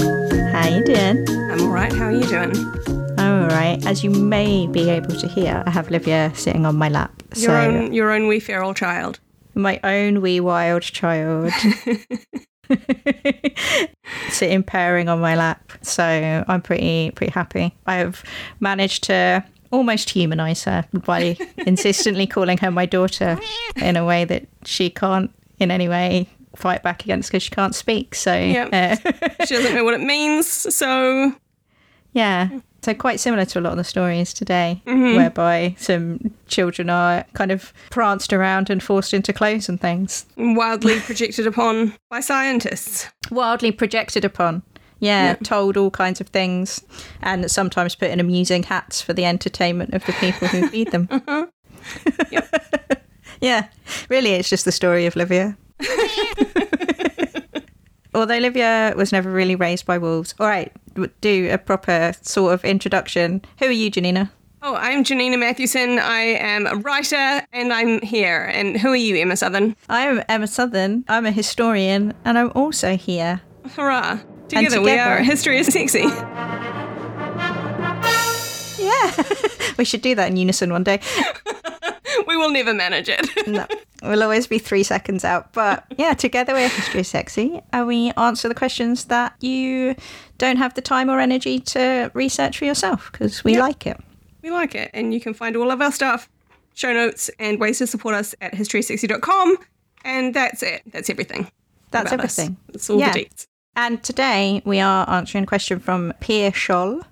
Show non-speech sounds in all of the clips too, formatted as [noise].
How you doing? I'm all right. How are you doing? I'm all right. As you may be able to hear, I have Livia sitting on my lap. Your so own, your own wee feral child. my own wee wild child [laughs] [laughs] sitting purring on my lap. So I'm pretty pretty happy. I have managed to almost humanize her by [laughs] insistently calling her my daughter in a way that she can't in any way fight back against because she can't speak. So Yep. uh, She doesn't know what it means, so [laughs] Yeah. So quite similar to a lot of the stories today, whereby some children are kind of pranced around and forced into clothes and things. wildly [laughs] projected upon by scientists. Wildly projected upon. Yeah, told all kinds of things and sometimes put in amusing hats for the entertainment of the people who [laughs] feed them. yeah, really, it's just the story of Livia. Although Olivia was never really raised by wolves. All right, do a proper sort of introduction. Who are you, Janina? Oh, I'm Janina Matthewson. I am a writer and I'm here. And who are you, Emma Southern? I'm Emma Southern. I'm a historian, and I'm also here. Hurrah. Together, we are History is Sexy. Yeah, [laughs] we should do that in unison one day. [laughs] We will never manage it. No, [laughs] we'll always be three seconds out. But [laughs] yeah, together we're History is Sexy, and we answer the questions that you don't have the time or energy to research for yourself because we Yep. like it. we like it. And you can find all of our stuff, show notes, and ways to support us at historysexy.com. And that's it. That's everything. That's about us. everything. That's all Yeah. the deets. And today we are answering a question from Pierre Scholl,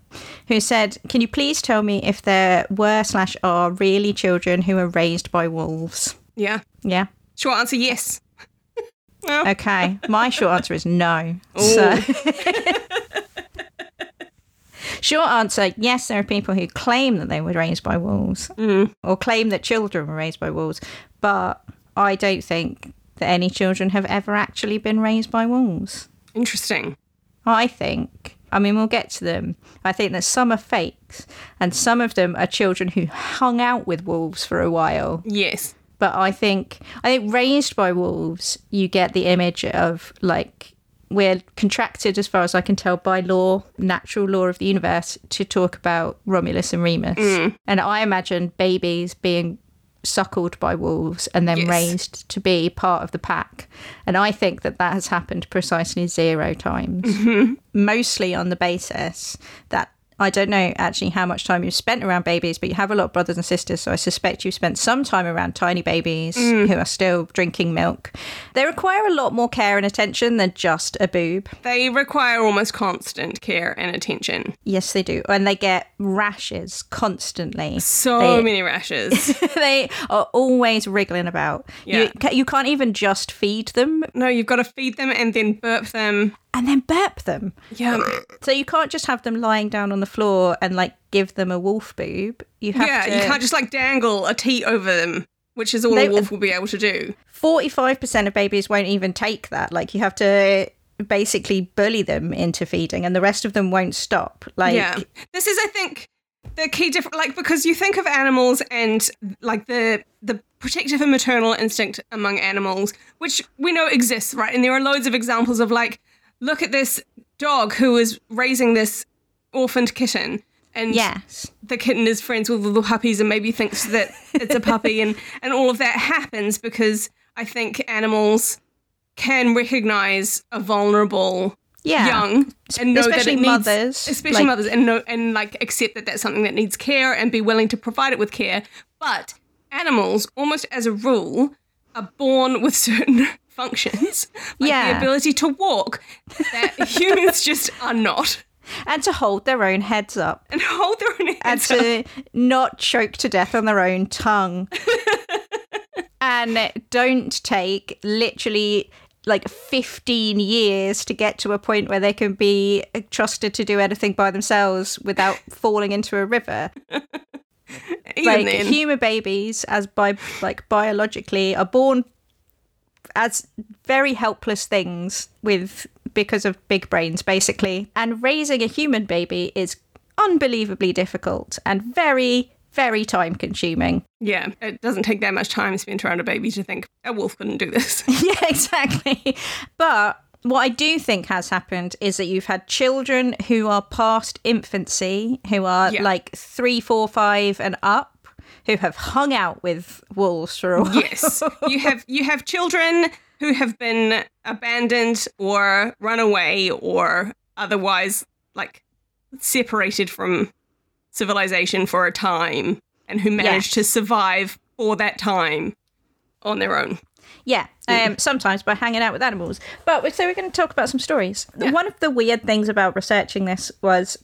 who said, Can you please tell me if there were slash are really children who are raised by wolves? Yeah. Yeah. Short answer, yes. [laughs] Okay. My short answer is no. So [laughs] Short answer, yes, there are people who claim that they were raised by wolves mm. or claim that children were raised by wolves, but I don't think that any children have ever actually been raised by wolves. Interesting. I think, I mean, we'll get to them. I think that some are fakes and some of them are children who hung out with wolves for a while. Yes. But I think, I think raised by wolves, you get the image of like, we're contracted, as far as I can tell, by law, natural law of the universe, to talk about Romulus and Remus. Hmm. And I imagine babies being suckled by wolves and then Yes. raised to be part of the pack. And I think that that has happened precisely zero times, mm-hmm. mostly on the basis that. I don't know actually how much time you've spent around babies, but you have a lot of brothers and sisters, so I suspect you've spent some time around tiny babies mm. who are still drinking milk. They require a lot more care and attention than just a boob. They require almost constant care and attention. Yes, they do. And they get rashes constantly. So They- many rashes. [laughs] they are always wriggling about. Yeah. You, you can't even just feed them no, you've got to feed them and then burp them. and then burp them. Yeah. So you can't just have them lying down on the floor and like give them a wolf boob. You have Yeah, to. you can't just like dangle a teat over them, which is all They- a wolf uh, will be able to do. 45% of babies won't even take that. Like you have to basically bully them into feeding and the rest of them won't stop. Like yeah. This is, I think, the key difference. Like, because you think of animals and like the the protective and maternal instinct among animals, which we know exists, right? And there are loads of examples of like, look at this dog who is raising this orphaned kitten. And yes. the kitten is friends with the little puppies and maybe thinks that it's a puppy [laughs] and, and all of that happens because I think animals can recognize a vulnerable Yeah. young and know especially that it needs, mothers, especially like- mothers and know and like accept that that's something that needs care and be willing to provide it with care but animals almost as a rule are born with certain [laughs] functions like Yeah. the ability to walk that [laughs] humans just are not And to hold their own heads up. [laughs] and hold their own heads up. And to not choke to death on their own tongue. [laughs] and don't take literally like 15 years to get to a point where they can be trusted to do anything by themselves without [laughs] falling into a river. Like then. human babies as by like biologically are born as very helpless things with because of big brains basically and raising a human baby is unbelievably difficult and very very time consuming yeah, it doesn't take that much time spent around a baby to think a wolf couldn't do this. [laughs] yeah exactly but what I do think has happened is that you've had children who are past infancy, who are Yeah. like three, four, five, and up, who have hung out with wolves for a while. Yes, you have you have children who have been abandoned or run away or otherwise like separated from civilization for a time and who managed to survive for that time on their own. Yeah, um, sometimes by hanging out with animals. But so we're going to talk about some stories. One of the weird things about researching this was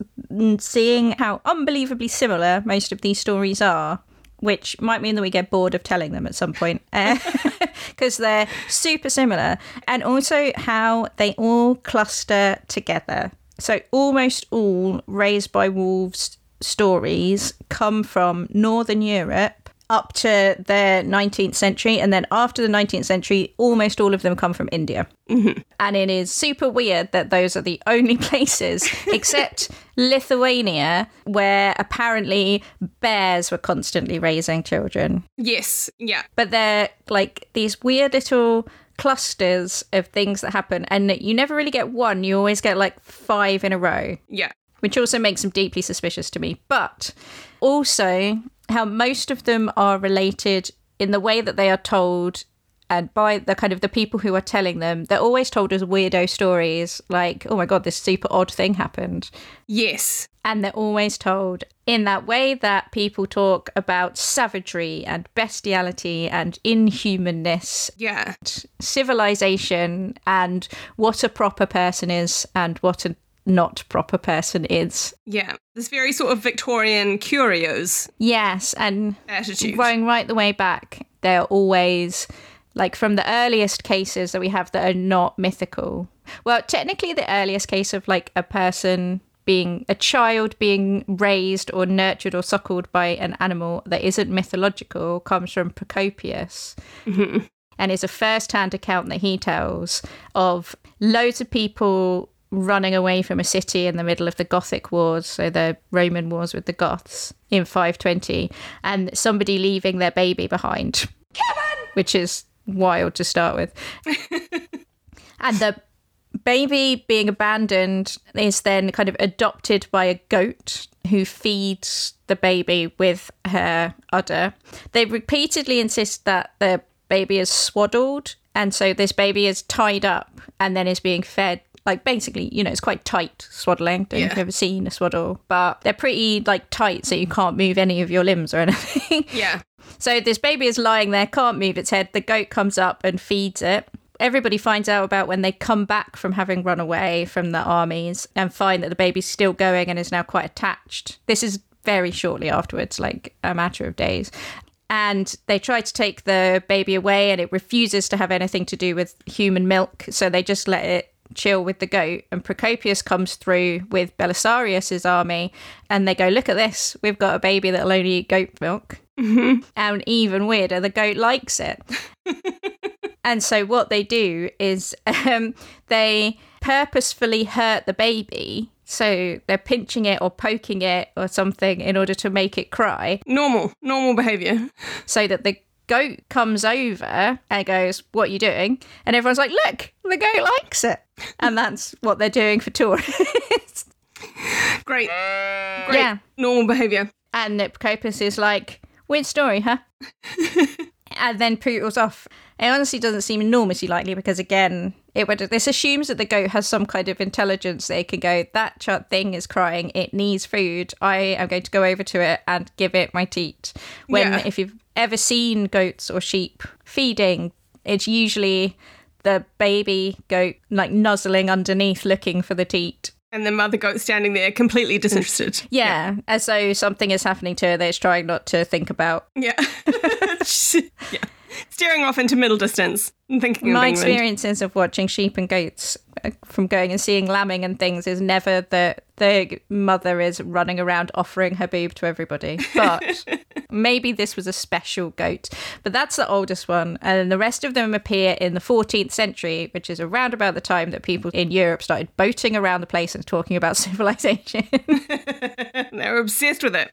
seeing how unbelievably similar most of these stories are. Which might mean that we get bored of telling them at some point [laughs] eh, [laughs] because they're super similar, and also how they all cluster together. So, almost all raised by wolves stories come from Northern Europe up to the 19th century, and then after the 19th century, almost all of them come from India. Mm-hmm. And it is super weird that those are the [laughs] only places, except Lithuania, where apparently bears were constantly raising children. Yes, yeah. But they're like these weird little clusters of things that happen, and you never really get one, you always get like five in a row Yeah. which also makes them deeply suspicious to me. But also, how most of them are related in the way that they are told and by the kind of the people who are telling them, they're always told as weirdo stories like, oh my God, this super odd thing happened. Yes. And they're always told in that way that people talk about savagery and bestiality and inhumanness Yeah. civilization and what a proper person is and what a not proper person is. Yeah. This very sort of Victorian curios Yes, and attitude. going right the way back, they're always like from the earliest cases that we have that are not mythical. Well, technically, the earliest case of like a person being a child being raised or nurtured or suckled by an animal that isn't mythological comes from Procopius. Mm-hmm. and is a first-hand account that he tells of loads of people running away from a city in the middle of the Gothic Wars, so the Roman Wars with the Goths in 520, and somebody leaving their baby behind, which is wild to start with. [laughs] and the baby being abandoned is then kind of adopted by a goat who feeds the baby with her udder. They repeatedly insist that the baby is swaddled, and so this baby is tied up and then is being fed. Like basically, you know, it's quite tight swaddling. Don't know if Yeah. you've ever seen a swaddle, but they're pretty like tight, so you mm. can't move any of your limbs or [laughs] anything. Yeah. So this baby is lying there, can't move its head. The goat comes up and feeds it. Everybody finds out about when they come back from having run away from the armies and find that the baby's still going and is now quite attached. This is very shortly afterwards, like a matter of days. And they try to take the baby away and it refuses to have anything to do with human milk. So they just let it chill with the goat. And Procopius comes through with Belisarius's army and they go, Look at this. We've got a baby that'll only eat goat milk. [laughs] And even weirder, the goat likes it. [laughs] and so what they do is um, they purposefully hurt the baby. So they're pinching it or poking it or something in order to make it cry, Normal. Normal behavior. so that the goat comes over and goes, "What are you doing?" And everyone's like, "Look, the goat likes it." And that's what they're doing for tourists. Great. [laughs] Great. Yeah. Normal behavior. And Procopius is like, weird story, huh? [laughs] and then poodles off. It honestly doesn't seem enormously likely because, again, it would. This assumes that the goat has some kind of intelligence. They can go, that thing is crying. It needs food. I am going to go over to it and give it my teat. When, Yeah. if you've ever seen goats or sheep feeding, it's usually the baby goat like nuzzling underneath looking for the teat. And the mother goat standing there completely mm. disinterested. Yeah, as though something is happening to her that it's trying not to think about. Yeah. [laughs] [laughs] yeah. Staring off into middle distance and thinking My experiences of watching sheep and goats uh, from going and seeing lambing and things is never that the mother is running around offering her boob to everybody. But [laughs] maybe this was a special goat. But that's the oldest one. And the rest of them appear in the 14th century, which is around about the time that people in Europe started boating around the place and talking about [laughs] civilization. [laughs] They were obsessed with it.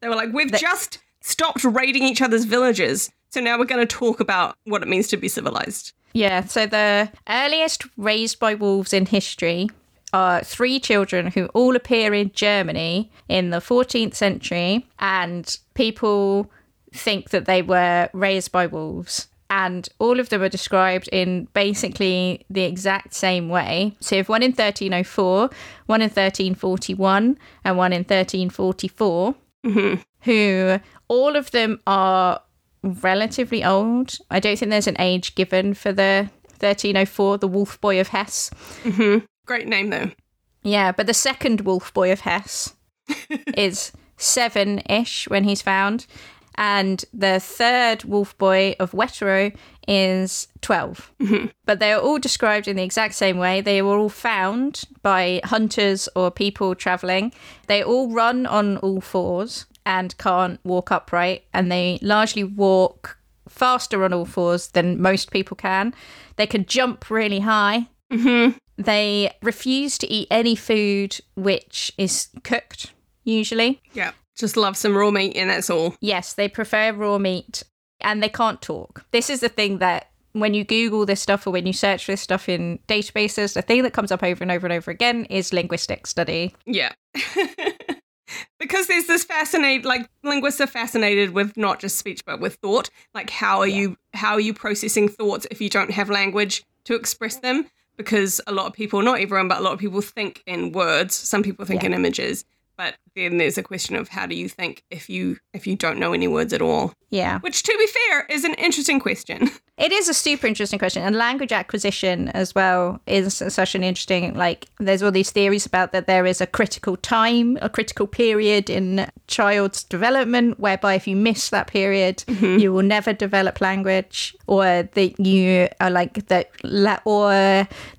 They were like, we've just stopped raiding each other's villages, so now we're going to talk about what it means to be civilized. Yeah, so the earliest raised by wolves in history are three children who all appear in Germany in the 14th century, and people think that they were raised by wolves. And all of them are described in basically the exact same way. So, if one in 1304, one in 1341, and one in 1344, [laughs] who all of them are relatively old. I don't think there's an age given for the 1304, the Wolf Boy of Hesse. Mm-hmm. Great name though. Yeah, but the second Wolf Boy of Hesse [laughs] is seven ish when he's found. And the third Wolf Boy of Wetterau is 12. Mm-hmm. But they are all described in the exact same way. They were all found by hunters or people traveling. They all run on all fours and can't walk upright. And they largely walk faster on all fours than most people can. They can jump really high. Mm-hmm. They refuse to eat any food which is cooked, usually. Yeah. Just love some raw meat and that's all. Yes, they prefer raw meat and they can't talk. This is the thing that when you Google this stuff or when you search this stuff in databases, the thing that comes up over and over and over again is linguistic study. Yeah. [laughs] because there's this fascinate like linguists are fascinated with not just speech but with thought. Like how are you how are you processing thoughts if you don't have language to express them? Because a lot of people, not everyone, but a lot of people think in words. Some people think Yeah. in images. But then there's a question of how do you think if you if you don't know any words at all? Yeah. Which to be fair is an interesting question. [laughs] It is a super interesting question. And language acquisition as well is such an interesting, like, there's all these theories about that there is a critical time, a critical period in child's development, whereby if you miss that period, mm-hmm. you will never develop language, or that you are like that, or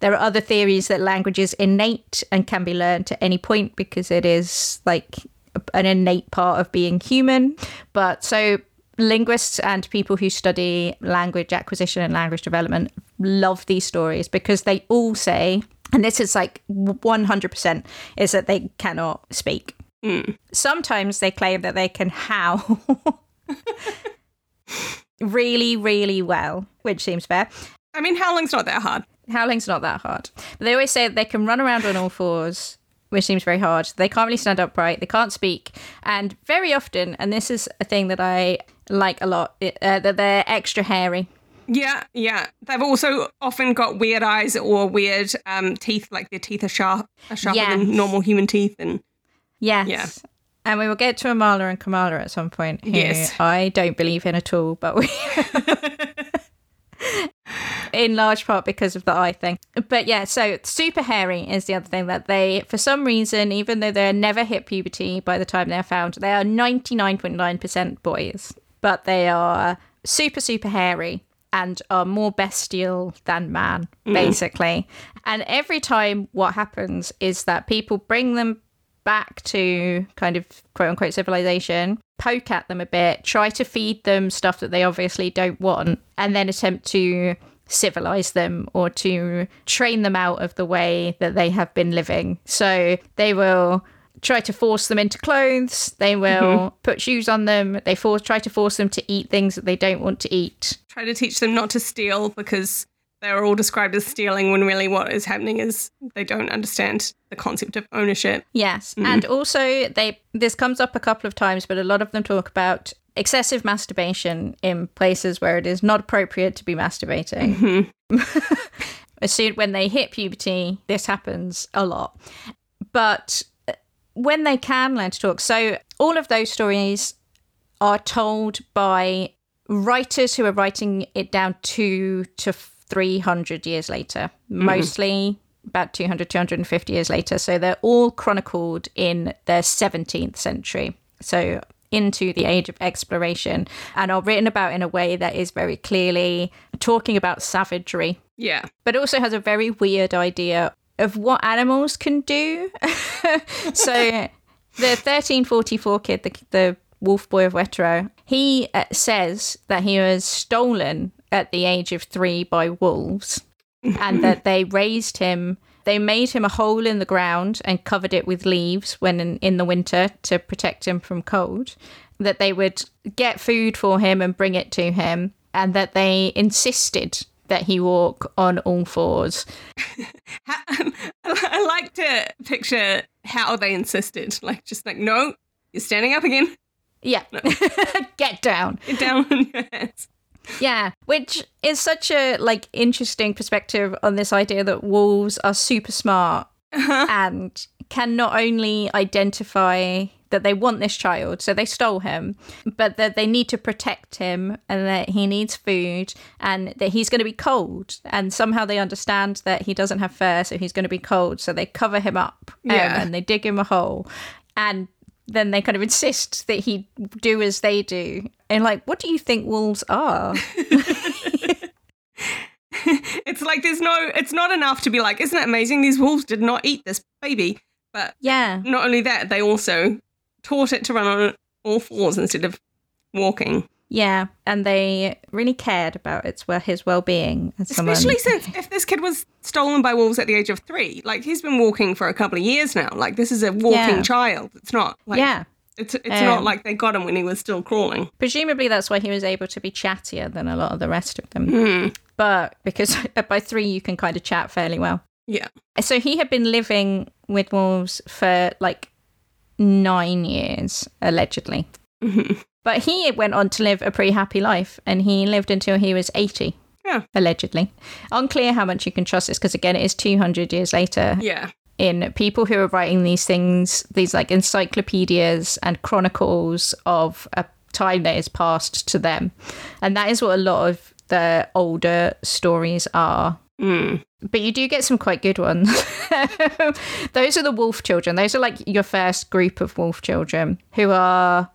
there are other theories that language is innate and can be learned at any point because it is like an innate part of being human. But so linguists and people who study language acquisition and language development love these stories because they all say, and this is like 100%, is that they cannot speak. Hmm. Sometimes they claim that they can howl [laughs] really, really well, which seems fair. I mean, howling's not that hard. Howling's not that hard. But they always say that they can run around on all fours, which seems very hard. They can't really stand upright. They can't speak. And very often, and this is a thing that I like a lot, uh, that they're extra hairy. Yeah, yeah. They've also often got weird eyes or weird um, teeth, like their teeth are sharp, are sharper Yes. than normal human teeth. And Yes. Yeah. And we will get to Amala and Kamala at some point, who Yes. I don't believe in at all, but we. [laughs] [laughs] in large part because of the eye thing. But yeah, so super hairy is the other thing that they, for some reason, even though they're never hit puberty by the time they're found, they are 99.9% boys, but they are super, super hairy and are more bestial than man, mm. basically. And every time what happens is that people bring them back to kind of quote unquote civilization, poke at them a bit, try to feed them stuff that they obviously don't want, and then attempt to civilize them or to train them out of the way that they have been living. So they will try to force them into clothes, they will mm-hmm. put shoes on them, they force try to force them to eat things that they don't want to eat. try to teach them not to steal because they're all described as stealing when really what is happening is they don't understand the concept of ownership. Yes, and also they this comes up a couple of times, but a lot of them talk about excessive masturbation in places where it is not appropriate to be masturbating. [laughs] as soon when they hit puberty, this happens a lot. But uh, when they can learn to talk, so all of those stories are told by writers who are writing it down two to 300 years later, mostly about 200, 250 years later. So they're all chronicled in the 17th century. So into the age of exploration and are written about in a way that is very clearly talking about savagery Yeah. but also has a very weird idea of what animals can do. [laughs] so the 1344 kid, the, the wolf boy of Wetterau, he uh, says that he was stolen at the age of three by wolves and that [laughs] they raised him. They made him a hole in the ground and covered it with leaves when in, in the winter to protect him from cold. That they would get food for him and bring it to him, and that they insisted that he walk on all fours. [laughs] [laughs] I like to picture how they insisted. Like, just like, no, you're standing up again. Yeah. Get down. Get down on your hands. Yeah, which is such a like interesting perspective on this idea that wolves are super smart and can not only identify that they want this child, so they stole him, but that they need to protect him and that he needs food and that he's going to be cold. And somehow they understand that he doesn't have fur, so he's going to be cold. So they cover him up um, Yeah. and they dig him a hole. And then they kind of insist that he do as they do. And like, what do you think wolves are? [laughs] [laughs] It's like there's no, it's not enough to be like, isn't it amazing? These wolves did not eat this baby. But yeah. not only that, they also taught it to run on all fours instead of walking. Yeah, and they really cared about its well his well being as someone. Especially since if this kid was stolen by wolves at the age of three, like he's been walking for a couple of years now. Like this is a walking Yeah. child. It's not like yeah, it's it's Um, not like they got him when he was still crawling. presumably that's why he was able to be chattier than a lot of the rest of them. Hmm. But because [laughs] by three you can kind of chat fairly well. Yeah. So he had been living with wolves for like nine years allegedly, Mhm. But he went on to live a pretty happy life, and he lived until he was eighty. Yeah. Allegedly. Unclear how much you can trust this because, again, it is 200 years later. Yeah. in people who are writing these things, these like encyclopedias and chronicles of a time that is past to them. And that is what a lot of the older stories are. Mm. But you do get some quite good ones. [laughs] Those are the wolf children. Those are like your first group of wolf children who are,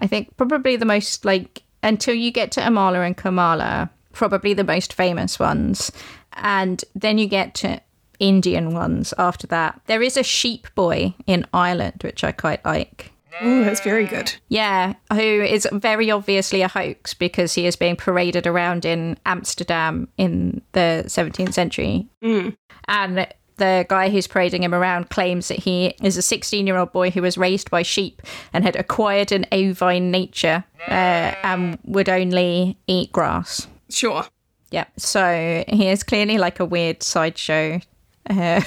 I think, probably the most like, until you get to Amala and Kamala, probably the most famous ones. And then you get to Indian ones after that. There is a sheep boy in Ireland, which I quite like. Oh, that's very good. Yeah, who is very obviously a hoax because he is being paraded around in Amsterdam in the 17th century. Hmm. And the guy who's parading him around claims that he is a 16 year old boy who was raised by sheep and had acquired an ovine nature uh, and would only eat grass. Sure. Yeah, so he is clearly like a weird sideshow uh,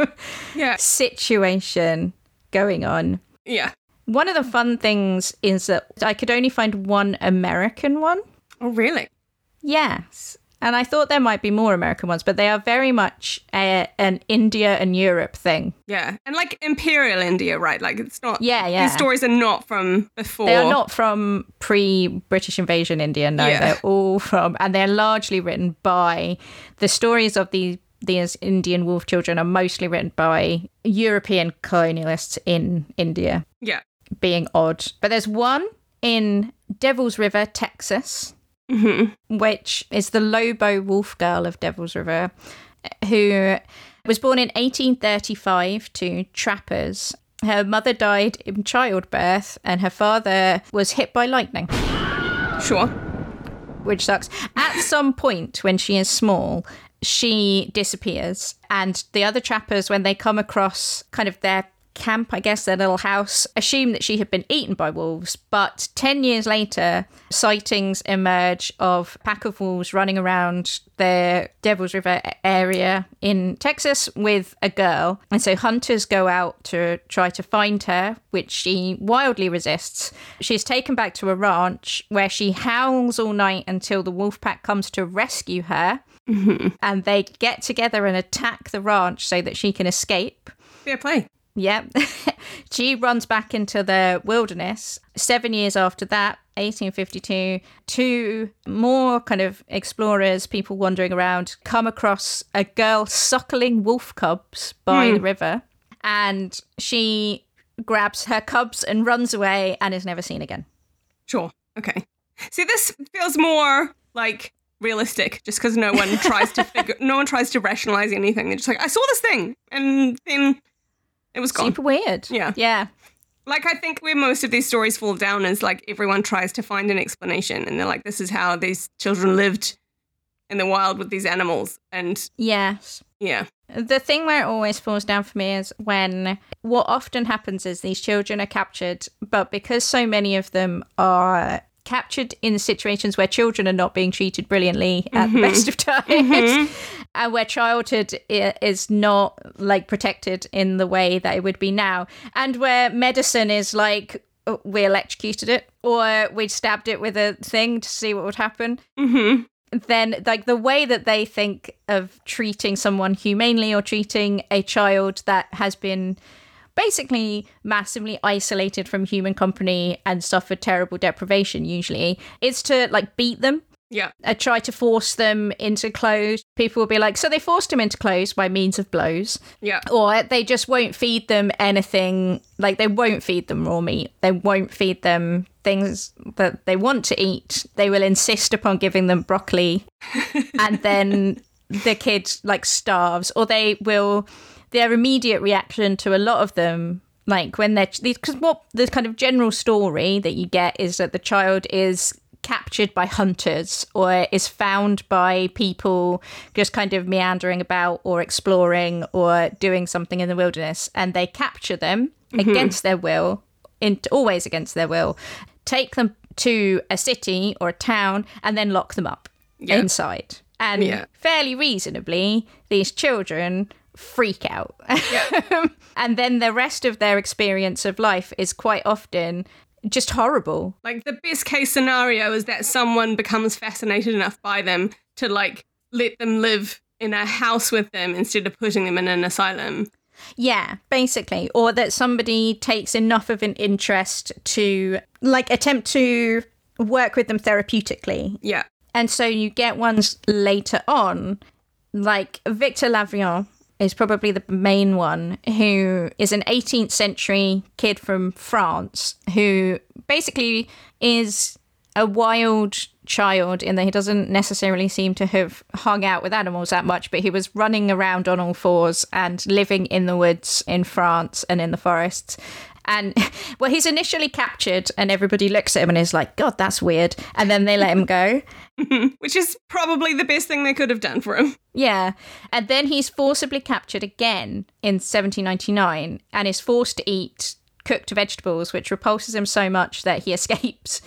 [laughs] Yeah. situation going on. Yeah. One of the fun things is that I could only find one American one. Oh, really? Yes. And I thought there might be more American ones, but they are very much a, an India and Europe thing. Yeah. And like Imperial India, right? Like it's not. Yeah, yeah. These stories are not from before. They are not from pre British invasion India, no. Yeah. They're all from, and they're largely written by the stories of the these Indian wolf children are mostly written by European colonialists in India. Yeah. being odd. But there's one in Devil's River, Texas, Mm-hmm. which is the Lobo Wolf Girl of Devil's River, who was born in 1835 to trappers. Her mother died in childbirth, and her father was hit by lightning, Sure. which sucks. At some point, when she is small, she disappears, and the other trappers, when they come across kind of their camp, I guess, their little house, assume that she had been eaten by wolves. But 10 years later, sightings emerge of a pack of wolves running around the Devil's River area in Texas with a girl. And so hunters go out to try to find her, which she wildly resists. She's taken back to a ranch where she howls all night until the wolf pack comes to rescue her. [laughs] And they get together and attack the ranch so that she can escape. Fair play. Yep. [laughs] she runs back into the wilderness. Seven years after that, 1852, two more kind of explorers, people wandering around, come across a girl suckling wolf cubs by hmm. the river. And she grabs her cubs and runs away and is never seen again. Sure. Okay. See, this feels more like realistic, just because no one tries to [laughs] figure, no one tries to rationalize anything. They're just like, I saw this thing, and then it was gone. Super weird. Yeah. Yeah. Like I think where most of these stories fall down is like everyone tries to find an explanation, and they're like, this is how these children lived in the wild with these animals, and Yes. yeah, The thing where it always falls down for me is when what often happens is these children are captured, but because so many of them are captured in situations where children are not being treated brilliantly at the mm-hmm. best of times. Mm-hmm. And where childhood is not like protected in the way that it would be now. And where medicine is like oh, we electrocuted it or we stabbed it with a thing to see what would happen. Mm-hmm. then like the way that they think of treating someone humanely or treating a child that has been basically massively isolated from human company and suffered terrible deprivation usually is to like beat them. Yeah. uh, try to force them into clothes. People will be like so they forced him into clothes by means of blows. Yeah. or they just won't feed them anything like they won't feed them raw meat. They won't feed them things that they want to eat. They will insist upon giving them broccoli. [laughs] And then the kid like starves. Or they will their immediate reaction to a lot of them like when they're because what the kind of general story that you get is that the child is captured by hunters or is found by people just kind of meandering about or exploring or doing something in the wilderness and they capture them mm-hmm. against their will in, always against their will take them to a city or a town and then lock them up Yeah. inside and Yeah. fairly reasonably these children freak out [laughs] and then the rest of their experience of life is quite often just horrible Like the best case scenario is that someone becomes fascinated enough by them to like let them live in a house with them instead of putting them in an asylum. Yeah, basically. Or that somebody takes enough of an interest to like attempt to work with them therapeutically. Yeah. And so you get ones later on, like Victor l'Aveyron is probably the main one, who is an 18th century kid from France who basically is a wild child in that he doesn't necessarily seem to have hung out with animals that much, but he was running around on all fours and living in the woods in France and in the forests. And [laughs] well, he's initially captured, and everybody looks at him and is like, God, that's weird. And then they let him go. [laughs] Which is probably the best thing they could have done for him. Yeah. And then he's forcibly captured again in 1799 and is forced to eat cooked vegetables, which repulses him so much that he [laughs] escapes.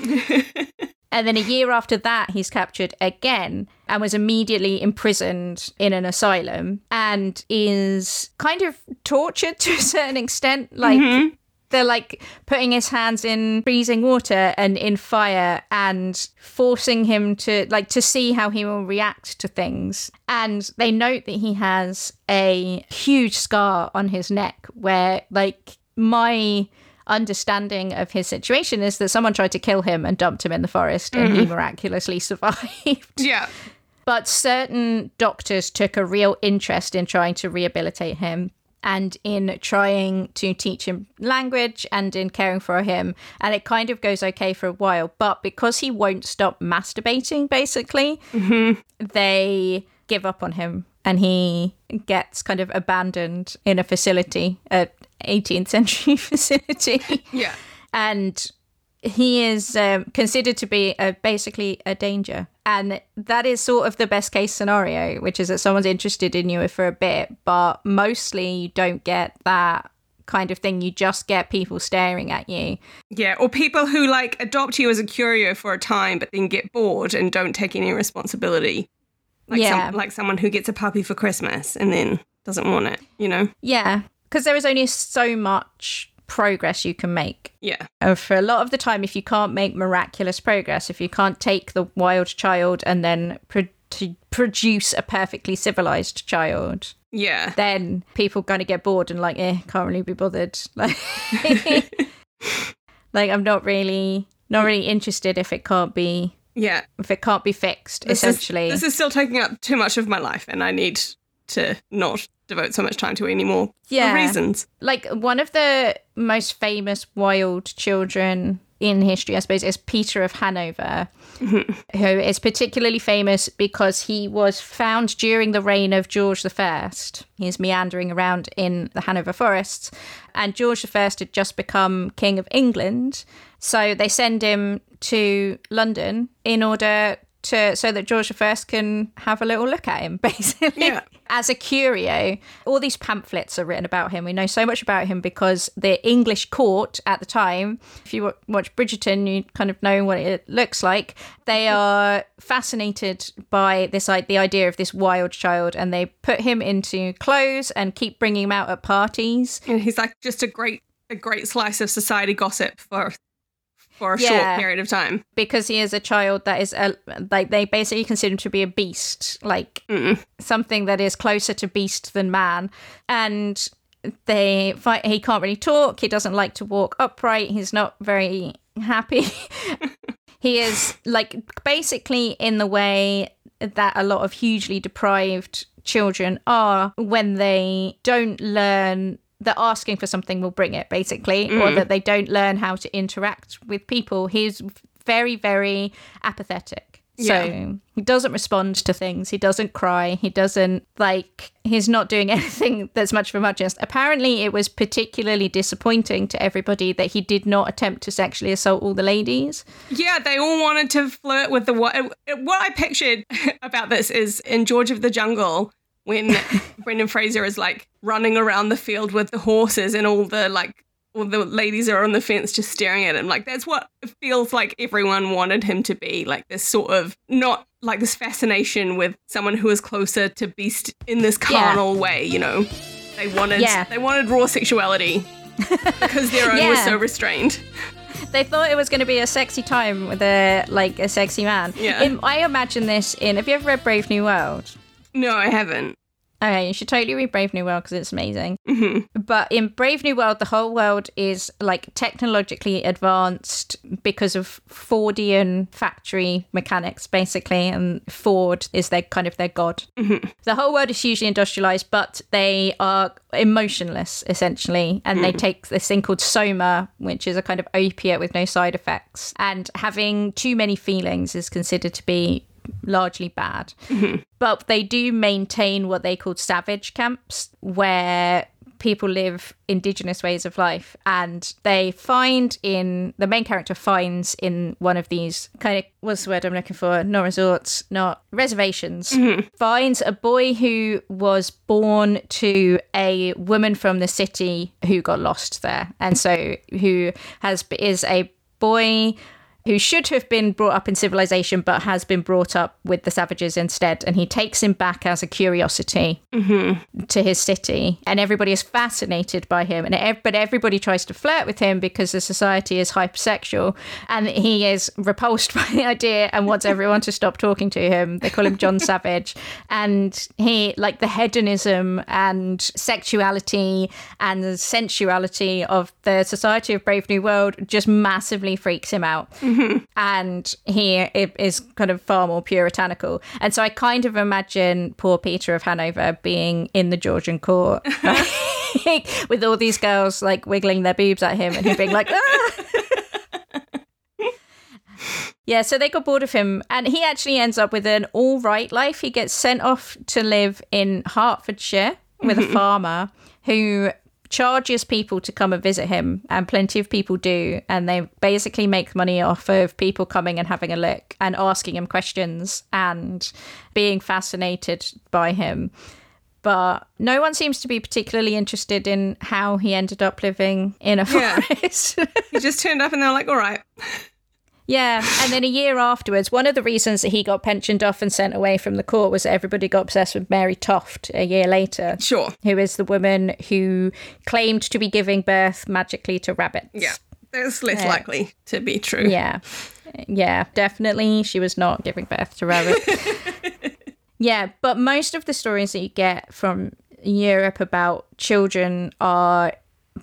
and then a year after that, he's captured again and was immediately imprisoned in an asylum and is kind of tortured to a certain extent. Like, mm-hmm. They're like putting his hands in freezing water and in fire and forcing him to like to see how he will react to things. And they note that he has a huge scar on his neck where like my understanding of his situation is that someone tried to kill him and dumped him in the forest and he mm-hmm. miraculously [laughs] survived. Yeah. but certain doctors took a real interest in trying to rehabilitate him and in trying to teach him language and in caring for him. And it kind of goes okay for a while. But because he won't stop masturbating, basically, they give up on him and he gets kind of abandoned in a facility, a 18th century [laughs] facility Yeah. and he is um, considered to be a, basically a danger. And that is sort of the best case scenario, which is that someone's interested in you for a bit, but mostly you don't get that kind of thing. You just get people staring at you. Yeah. Or people who like adopt you as a curio for a time but then get bored and don't take any responsibility. Like Yeah. some, like someone who gets a puppy for Christmas and then doesn't want it, you know? Yeah, because there is only so much progress you can make. Yeah. And for a lot of the time, if you can't make miraculous progress, if you can't take the wild child and then pro- to produce a perfectly civilized child, Yeah. then people kind of get bored and like, eh, can't really be bothered. [laughs] Like, [laughs] like I'm not really, not really interested if it can't be, Yeah. if it can't be fixed. This is- essentially, this is still taking up too much of my life and I need to not devote so much time to it anymore. Yeah. For reasons. like one of the most famous wild children in history, I suppose, is Peter of Hanover, [laughs] who is particularly famous because he was found during the reign of George I. He's meandering around in the Hanover forests, and George I had just become King of England. So they send him to London in order to so that George I can have a little look at him, [laughs] basically. Yeah. As a curio, all these pamphlets are written about him. We know so much about him because the English court at the time, if you watch Bridgerton, you kind of know what it looks like. They are fascinated by this like the idea of this wild child, and they put him into clothes and keep bringing him out at parties. And he's like just a great a great slice of society gossip for for a Yeah. short period of time. because he is a child that is a, like they basically consider him to be a beast like something that is closer to beast than man and they fight he can't really talk he doesn't like to walk upright he's not very happy [laughs] he is like basically in the way that a lot of hugely deprived children are when they don't learn that asking for something will bring it basically or mm. that they don't learn how to interact with people. He's very very apathetic. So he doesn't respond to things. He doesn't cry. He doesn't like he's not doing [laughs] anything that's much of a muchness apparently it was particularly disappointing to everybody that he did not attempt to sexually assault all the ladies. Yeah, they all wanted to flirt with the what. What I pictured [laughs] about this is in George of the Jungle when [laughs] Brendan Fraser is like running around the field with the horses and all the like all the ladies are on the fence just staring at him. Like that's what it feels like everyone wanted him to be. Like this sort of not like this fascination with someone who is closer to beast in this Yeah. carnal way. You know, they wanted Yeah. they wanted raw sexuality [laughs] because their own was so restrained. they thought it was going to be a sexy time with a like a sexy man Yeah. In- i imagine this in have you ever read brave new world No, I haven't. Okay, you should totally read Brave New World because it's amazing. hmm But in Brave New World, the whole world is like technologically advanced because of Fordian factory mechanics, basically, and Ford is their kind of their god. The whole world is hugely industrialized, but they are emotionless essentially, and they take this thing called soma, which is a kind of opiate with no side effects. And having too many feelings is considered to be largely bad. Mm-hmm. But they do maintain what they call savage camps, where people live indigenous ways of life. And they find in the main character finds in one of these kind of what's the word I'm looking for? Not resorts, not reservations. Mm-hmm. Finds a boy who was born to a woman from the city who got lost there. And so who has is a boy who should have been brought up in civilization but has been brought up with the savages instead and he takes him back as a curiosity mm-hmm. to his city and everybody is fascinated by him and ev- but everybody tries to flirt with him because the society is hypersexual and he is repulsed [laughs] by the idea and wants everyone to stop talking to him. They call him John [laughs] Savage. And he like the hedonism and sexuality and the sensuality of the society of Brave New World just massively freaks him out [laughs] and he i- is kind of far more puritanical. And so I kind of imagine poor Peter of Hanover being in the Georgian court [laughs] like, with all these girls like wiggling their boobs at him and him being like, ah! [laughs] Yeah, so they got bored of him, and he actually ends up with an all right life. He gets sent off to live in Hertfordshire with a farmer who charges people to come and visit him, and plenty of people do. And they basically make money off of people coming and having a look and asking him questions and being fascinated by him. But no one seems to be particularly interested in how he ended up living in a Yeah. forest. [laughs] He just turned up and they're like, all right. Yeah, and then a year afterwards, one of the reasons that he got pensioned off and sent away from the court was that everybody got obsessed with Mary Toft a year later, Sure. who is the woman who claimed to be giving birth magically to rabbits. Yeah. That's less likely to be true. Yeah. Yeah, definitely. She was not giving birth to rabbits. [laughs] yeah, but most of the stories that you get from Europe about children are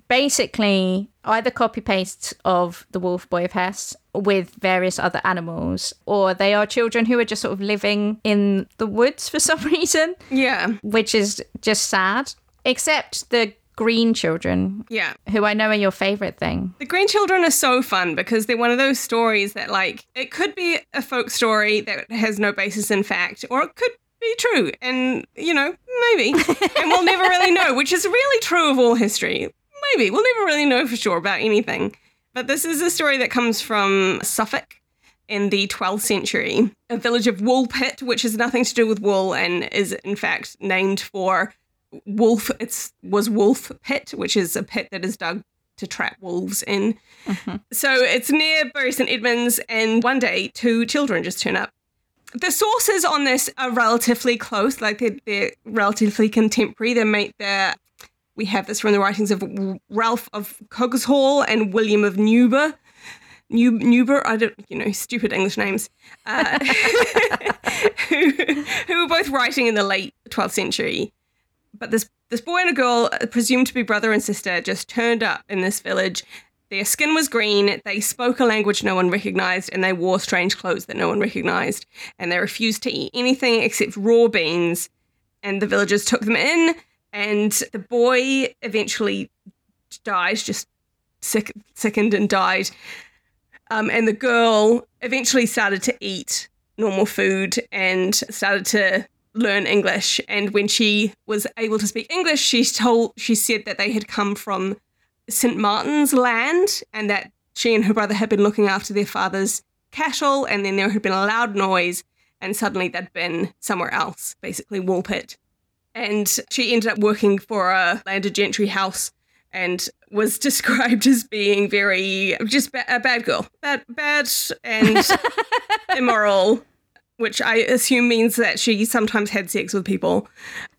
basically either copy pastes of the Wolf Boy of Hesse with various other animals, or they are children who are just sort of living in the woods for [laughs] some reason, Yeah. which is just sad. Except the green children, Yeah. who I know are your favorite thing. The Green Children are so fun because they're one of those stories that, like, it could be a folk story that has no basis in fact, or it could be true. And, you know, maybe. and we'll never really know, which is really true of all history. Maybe. We'll never really know for sure about anything. But this is a story that comes from Suffolk in the 12th century, a village of Woolpit, which has nothing to do with wool and is in fact named for wolf. It was Wolf Pit, which is a pit that is dug to trap wolves in. Mm-hmm. So it's near Bury St Edmunds, and one day two children just turn up. The sources on this are relatively close, like they're, they're relatively contemporary. They make the we have this from the writings of Ralph of Coggeshall and William of Newber. New, Newber, I don't, you know, stupid English names, uh, [laughs] who, who were both writing in the late 12th century. But this this boy and a girl, uh, presumed to be brother and sister, just turned up in this village. Their skin was green, they spoke a language no one recognized, and they wore strange clothes that no one recognized. And they refused to eat anything except raw beans. And the villagers took them in, and the boy eventually died, just sick, sickened and died. Um, and the girl eventually started to eat normal food and started to learn English. And when she was able to speak English, she told she said that they had come from St. Martin's land and that she and her brother had been looking after their father's cattle, and then there had been a loud noise, and suddenly they'd been somewhere else, basically Woolpit. And she ended up working for a landed gentry house and was [laughs] described as being very just ba- a bad girl, bad, bad and [laughs] immoral which I assume means that she sometimes had sex with people.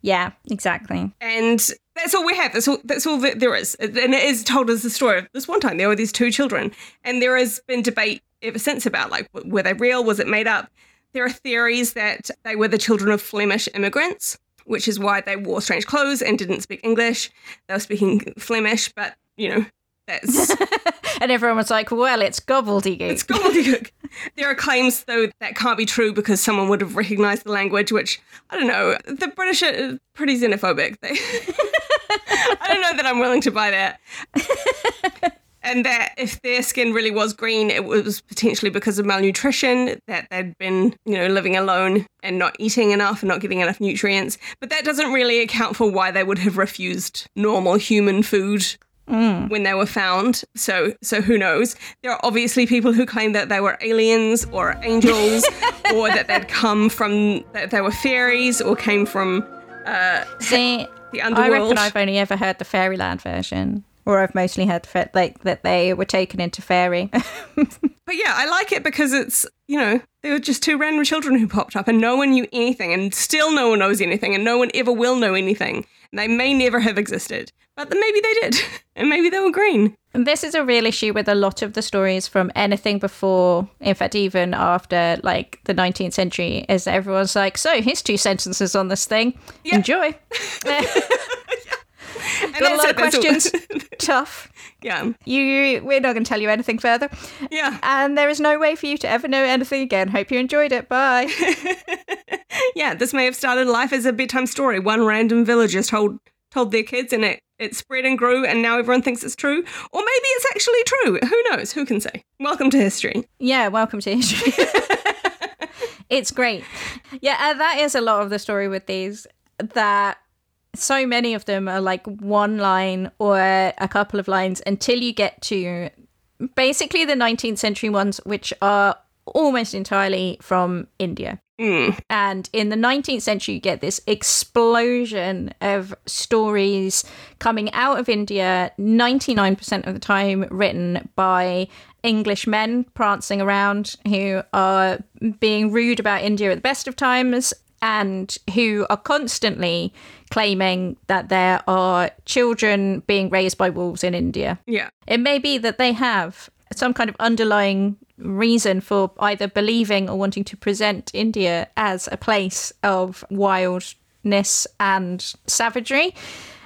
Yeah, exactly. And that's all we have. That's all. That's all that there is. And it is told as the story of this one time there were these two children, and there has been debate ever since about like were they real? Was it made up? There are theories that they were the children of Flemish immigrants, which is why they wore strange clothes and didn't speak English. They were speaking Flemish, but you know that's. [laughs] and everyone was like, well, it's gobbledygook. It's gobbledygook. there are claims, though, that can't be true because someone would have recognized the language, which, I don't know, the British are pretty xenophobic. They, [laughs] I don't know that I'm willing to buy that. [laughs] and that if their skin really was green, it was potentially because of malnutrition, that they'd been, you know, living alone and not eating enough and not getting enough nutrients. But that doesn't really account for why they would have refused normal human food mm. when they were found. So, so who knows? There are obviously people who claim that they were aliens or angels, [laughs] or that they'd come from that they were fairies or came from. Uh, See, the underworld. I reckon I've only ever heard the fairyland version or I've mostly heard like that they were taken into fairy. [laughs] but yeah, I like it because it's you know they were just two random children who popped up and no one knew anything, and still no one knows anything, and no one ever will know anything. They may never have existed, but maybe they did, [laughs] and maybe they were green. And this is a real issue with a lot of the stories from anything before, in fact, even after like the 19th century, is that everyone's like, so here's two sentences on this thing. Yep. Enjoy. [laughs] [laughs] Got a lot of questions. [laughs] Tough. Yeah. You, we're not going to tell you anything further. Yeah. And there is no way for you to ever know anything again. Hope you enjoyed it. Bye. [laughs] yeah, this may have started life as a bedtime story. One random villager told told their kids, and it it spread and grew, and now everyone thinks it's true. Or maybe it's actually true. Who knows? Who can say? Welcome to history. Yeah, welcome to history. it's great. Yeah, uh, that is a lot of the story with these. That so many of them are like one line or a couple of lines until you get to basically the 19th century ones, which are almost entirely from India. Mm. And in the 19th century, you get this explosion of stories coming out of India, 99% of the time written by English men prancing around who are being rude about India at the best of times and who are constantly claiming that there are children being raised by wolves in India. Yeah. It may be that they have some kind of underlying reason for either believing or wanting to present India as a place of wildness and savagery.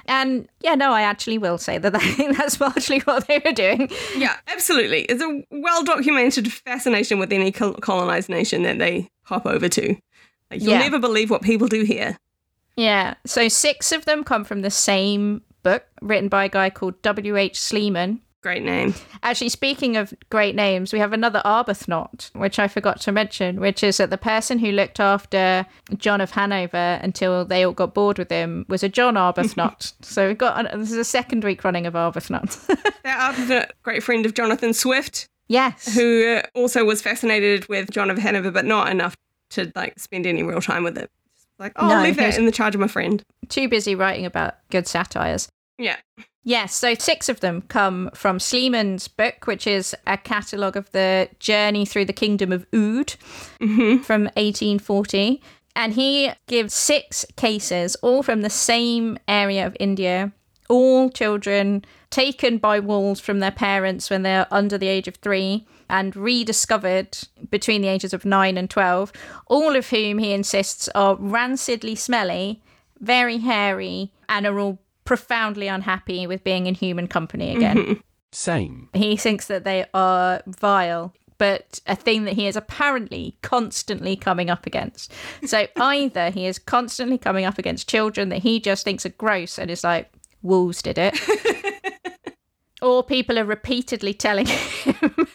And yeah, no, I actually will say that [laughs] that's largely what they were doing. Yeah, absolutely. It's a well documented fascination with any colonized nation that they hop over to. Like, you'll yeah. never believe what people do here. Yeah. So six of them come from the same book written by a guy called W.H. Sleeman. Great name. Actually, speaking of great names, we have another Arbuthnot, which I forgot to mention, which is that the person who looked after John of Hanover until they all got bored with him was a John Arbuthnot. [laughs] so we've got this is a second week running of Arbuthnot. [laughs] that Arbuthnot, great friend of Jonathan Swift, Yes. who uh, also was fascinated with John of Hanover, but not enough to like spend any real time with it. Just like, oh, No, I'll leave that in the charge of my friend. Too busy writing about good satires. Yeah. Yes, so six of them come from Sleeman's book, which is a catalogue of the journey through the kingdom of Oudh mm-hmm. from 1840. And he gives six cases, all from the same area of India, all children taken by wolves from their parents when they're under the age of three and rediscovered between the ages of nine and 12, all of whom he insists are rancidly smelly, very hairy, and are all profoundly unhappy with being in human company again. Mm-hmm. Same. He thinks that they are vile, but a thing that he is apparently constantly coming up against. So [laughs] either he is constantly coming up against children that he just thinks are gross and is like, wolves did it. [laughs] or people are repeatedly telling him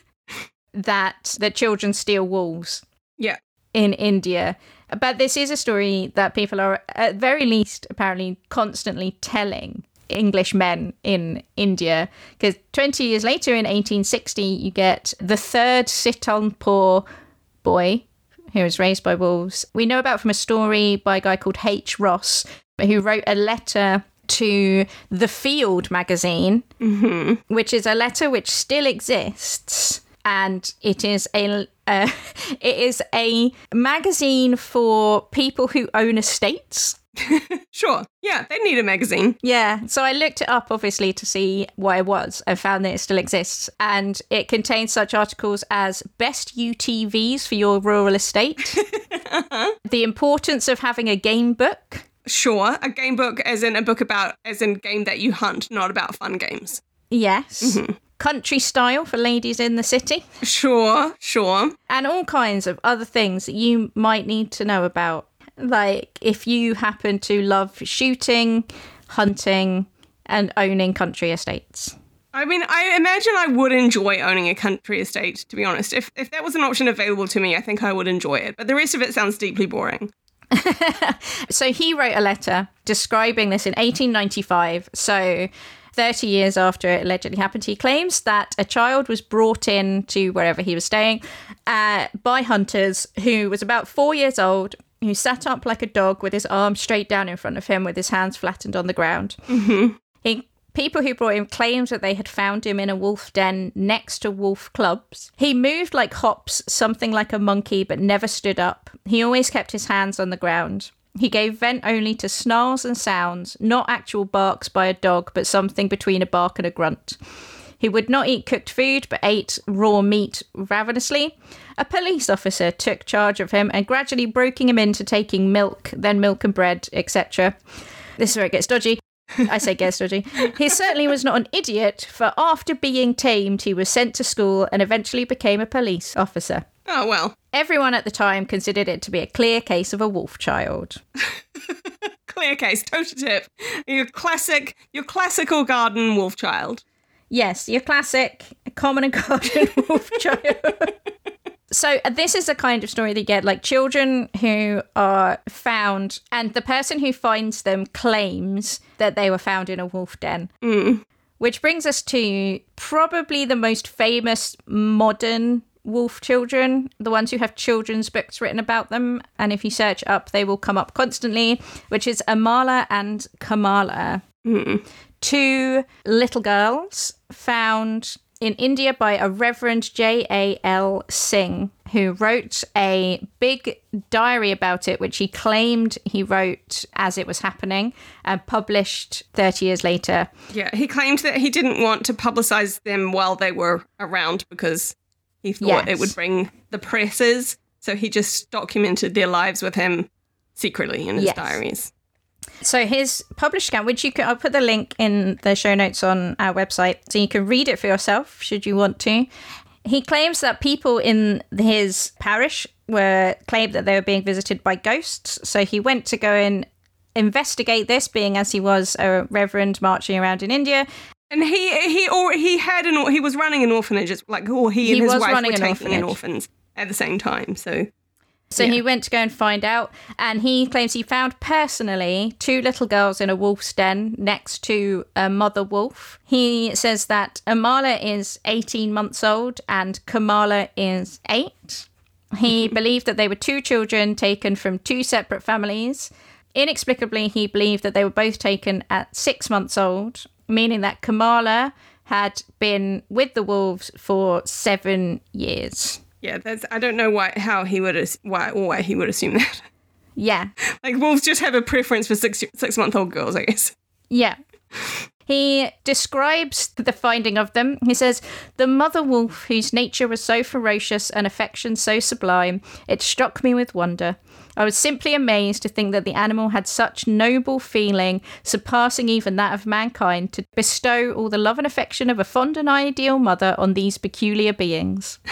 that that children steal wolves Yeah. in India. But this is a story that people are, at very least, apparently constantly telling English men in India. Because 20 years later, in 1860, you get the third Sitalpur boy who was raised by wolves. We know about from a story by a guy called H. Ross, who wrote a letter to the Field magazine, mm-hmm. which is a letter which still exists, and it is a uh, [laughs] it is a magazine for people who own estates. [laughs] Sure. Yeah, they need a magazine. Yeah, so I looked it up obviously to see what it was and found that it still exists. And it contains such articles as best UTVs for your rural estate, [laughs] the importance of having a game book, Sure. A game book as in a book about as in game that you hunt, not about fun games. yes, country style for ladies in the city, Sure, sure. and all kinds of other things that you might need to know about. Like if you happen to love shooting, hunting, and owning country estates. I mean, I imagine I would enjoy owning a country estate, to be honest. If if that was an option available to me, I think I would enjoy it. But the rest of it sounds deeply boring. [laughs] So he wrote a letter describing this in 1895. So 30 years after it allegedly happened, he claims that a child was brought in to wherever he was staying uh, by hunters who was about four years old, who sat up like a dog with his arms straight down in front of him with his hands flattened on the ground. He People who brought him claimed that they had found him in a wolf den next to wolf clubs. He moved like hops, something like a monkey, but never stood up. He always kept his hands on the ground. He gave vent only to snarls and sounds, not actual barks by a dog, but something between a bark and a grunt. He would not eat cooked food, but ate raw meat ravenously. A police officer took charge of him and gradually broking him into taking milk, then milk and bread, etc. This is where it gets dodgy. I say gets dodgy. He certainly was not an idiot, for after being tamed, he was sent to school and eventually became a police officer. Oh well. Everyone at the time considered it to be a clear case of a wolf child. [laughs] Clear case, toe tip. Your classic your classical garden wolf child. Yes, your classic common and garden [laughs] wolf child. So uh, this is the kind of story that you get like children who are found and the person who finds them claims that they were found in a wolf den. Which brings us to probably the most famous modern wolf children, the ones who have children's books written about them. And if you search up, they will come up constantly, which is Amala and Kamala. Hmm. Two little girls found in India by a Reverend J.A.L. Singh, who wrote a big diary about it, which he claimed he wrote as it was happening and published 30 years later. Yeah, he claimed that he didn't want to publicize them while they were around because he thought Yes. it would bring the presses. So he just documented their lives with him secretly in his Yes. diaries. So his published account, which you can, I'll put the link in the show notes on our website, so you can read it for yourself should you want to. He claims that people in his parish were claimed that they were being visited by ghosts. So he went to go and investigate this, being as he was a reverend marching around in India. And he he or he had an he was running an orphanage like or he and his was wife running were an taking in orphans at the same time. So So Yeah. he went to go and find out, and he claims he found personally two little girls in a wolf's den next to a mother wolf. He says that Amala is 18 months old and Kamala is 8. He [laughs] believed that they were two children taken from two separate families. Inexplicably, he believed that they were both taken at six months old, meaning that Kamala had been with the wolves for seven years. Yeah, that's. I don't know why how he would why or why he would assume that. Yeah, [laughs] Like wolves just have a preference for six six month old girls, I guess. Yeah. He describes the finding of them. He says, The mother wolf, whose nature was so ferocious and affection so sublime, it struck me with wonder. I was simply amazed to think that the animal had such noble feeling, surpassing even that of mankind, to bestow all the love and affection of a fond and ideal mother on these peculiar beings. [laughs]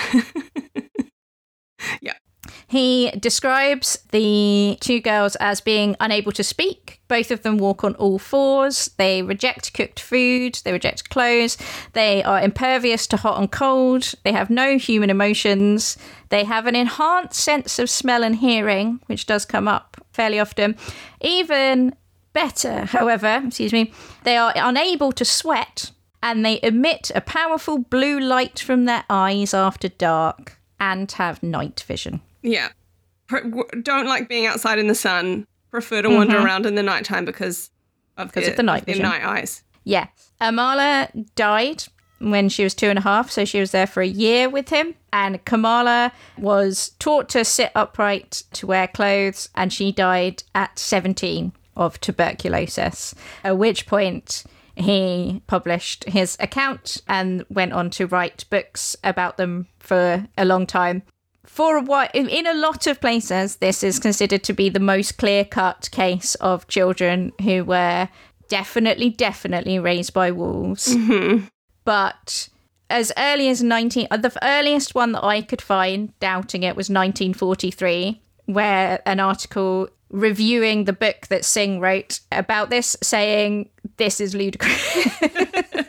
Yeah. He describes the two girls as being unable to speak. Both of them walk on all fours. They reject cooked food. They reject clothes. They are impervious to hot and cold. They have no human emotions. They have an enhanced sense of smell and hearing, which does come up fairly often. Even better, however, excuse me, they are unable to sweat and they emit a powerful blue light from their eyes after dark and have night vision. Yeah. Don't like being outside in the sun. Prefer to mm-hmm. wander around in the nighttime because of, Because their, of the night vision. night eyes. Yeah. Amala died when she was two and a half, so she was there for a year with him. And Kamala was taught to sit upright, to wear clothes, and she died at 17 of tuberculosis. At which point, he published his account and went on to write books about them for a long time. For a while, in in a lot of places, this is considered to be the most clear cut case of children who were definitely, definitely raised by wolves. But as early as 19, uh, the earliest one that I could find doubting it was 1943, where an article reviewing the book that Singh wrote about this saying this is ludicrous. [laughs]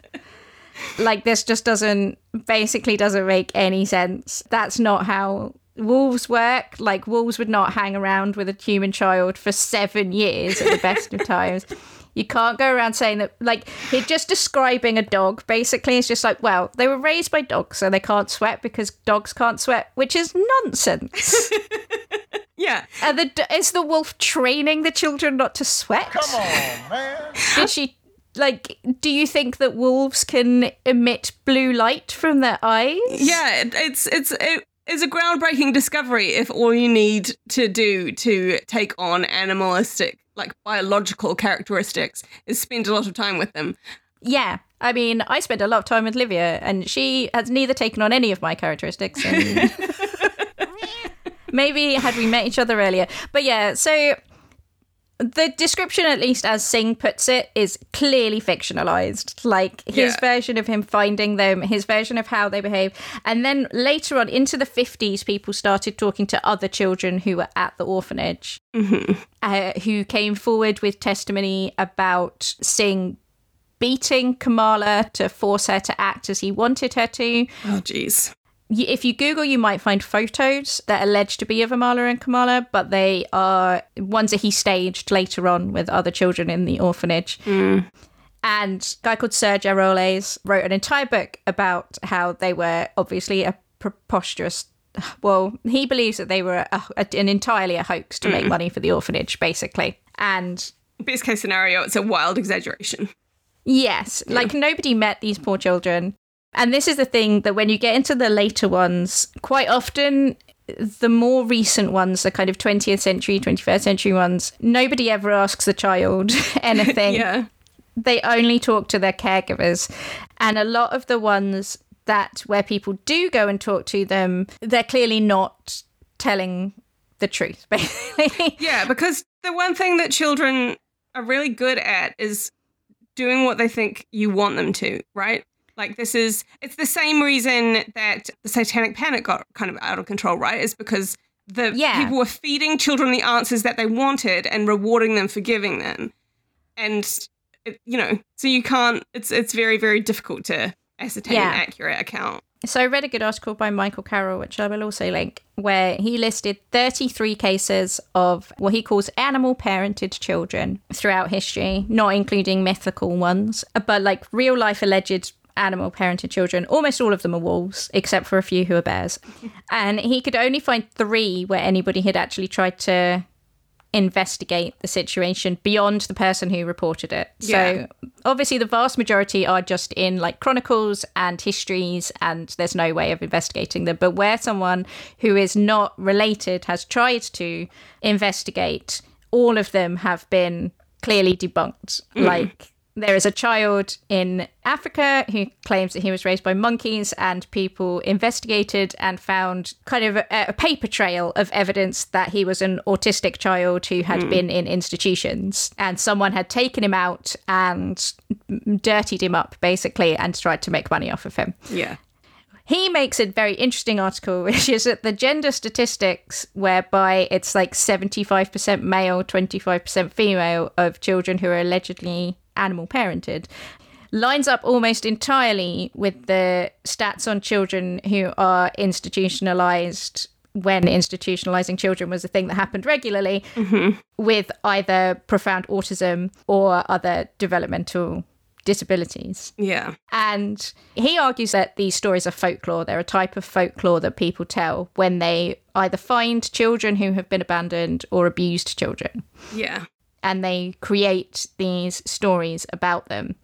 like this just doesn't basically doesn't make any sense. That's not how wolves work. Like wolves would not hang around with a human child for 7 years at the best of times. You can't go around saying that, like, he's just describing a dog. Basically, it's just like, well, they were raised by dogs, so they can't sweat because dogs can't sweat, which is nonsense. [laughs] Yeah. and the, is the wolf training the children not to sweat? Come on, man. Did she, like, do you think that wolves can emit blue light from their eyes? Yeah, it, it's it's it is a groundbreaking discovery if all you need to do to take on animalistic like biological characteristics is spend a lot of time with them. Yeah. I mean, I spent a lot of time with Livia, and she has neither taken on any of my characteristics. And [laughs] [laughs] maybe had we met each other earlier. But yeah, so the description, at least as Singh puts it, is clearly fictionalized. Like his Yeah. version of him finding them, his version of how they behave. And then later on, into the 50s, people started talking to other children who were at the orphanage, uh, who came forward with testimony about Singh beating Kamala to force her to act as he wanted her to. Oh jeez. If you Google, you might find photos that are alleged to be of Amala and Kamala, but they are ones that he staged later on with other children in the orphanage. Mm. And a guy called Serge Aroles wrote an entire book about how they were obviously a preposterous. [sighs] Well, he believes that they were a, a, an entirely a hoax to make mm. money for the orphanage, basically. And Best case scenario, it's a wild exaggeration. Yes, like nobody met these poor children. And this is the thing that when you get into the later ones, quite often the more recent ones, the kind of 20th century, 21st century ones, nobody ever asks the child [laughs] anything. Yeah. They only talk to their caregivers. And a lot of the ones that where people do go and talk to them, they're clearly not telling the truth, [laughs] basically. Yeah, because the one thing that children are really good at is doing what they think you want them to, right? Like this is it's the same reason that the satanic panic got kind of out of control, right? Is because the Yeah. people were feeding children the answers that they wanted and rewarding them for giving them. And it, you know, so you can't it's it's very very difficult to ascertain Yeah. an accurate account. So I read a good article by Michael Carroll, which I will also link, where he listed 33 cases of what he calls animal parented children throughout history, not including mythical ones, but like real life alleged animal parented children. Almost all of them are wolves, except for a few who are bears. And he could only find three where anybody had actually tried to investigate the situation beyond the person who reported it. Yeah. So obviously the vast majority are just in like chronicles and histories and there's no way of investigating them. But where someone who is not related has tried to investigate, all of them have been clearly debunked. Mm. Like there is a child in Africa who claims that he was raised by monkeys, and people investigated and found kind of a, a paper trail of evidence that he was an autistic child who had hmm. been in institutions, and someone had taken him out and dirtied him up, basically, and tried to make money off of him. Yeah. He makes a very interesting article, [laughs] which is that the gender statistics, whereby it's like 75% male, 25% female of children who are allegedly animal parented, lines up almost entirely with the stats on children who are institutionalized when institutionalizing children was a thing that happened regularly mm-hmm. with either profound autism or other developmental disabilities. Yeah. And he argues that these stories are folklore. They're a type of folklore that people tell when they either find children who have been abandoned or abused children. Yeah. And they create these stories about them.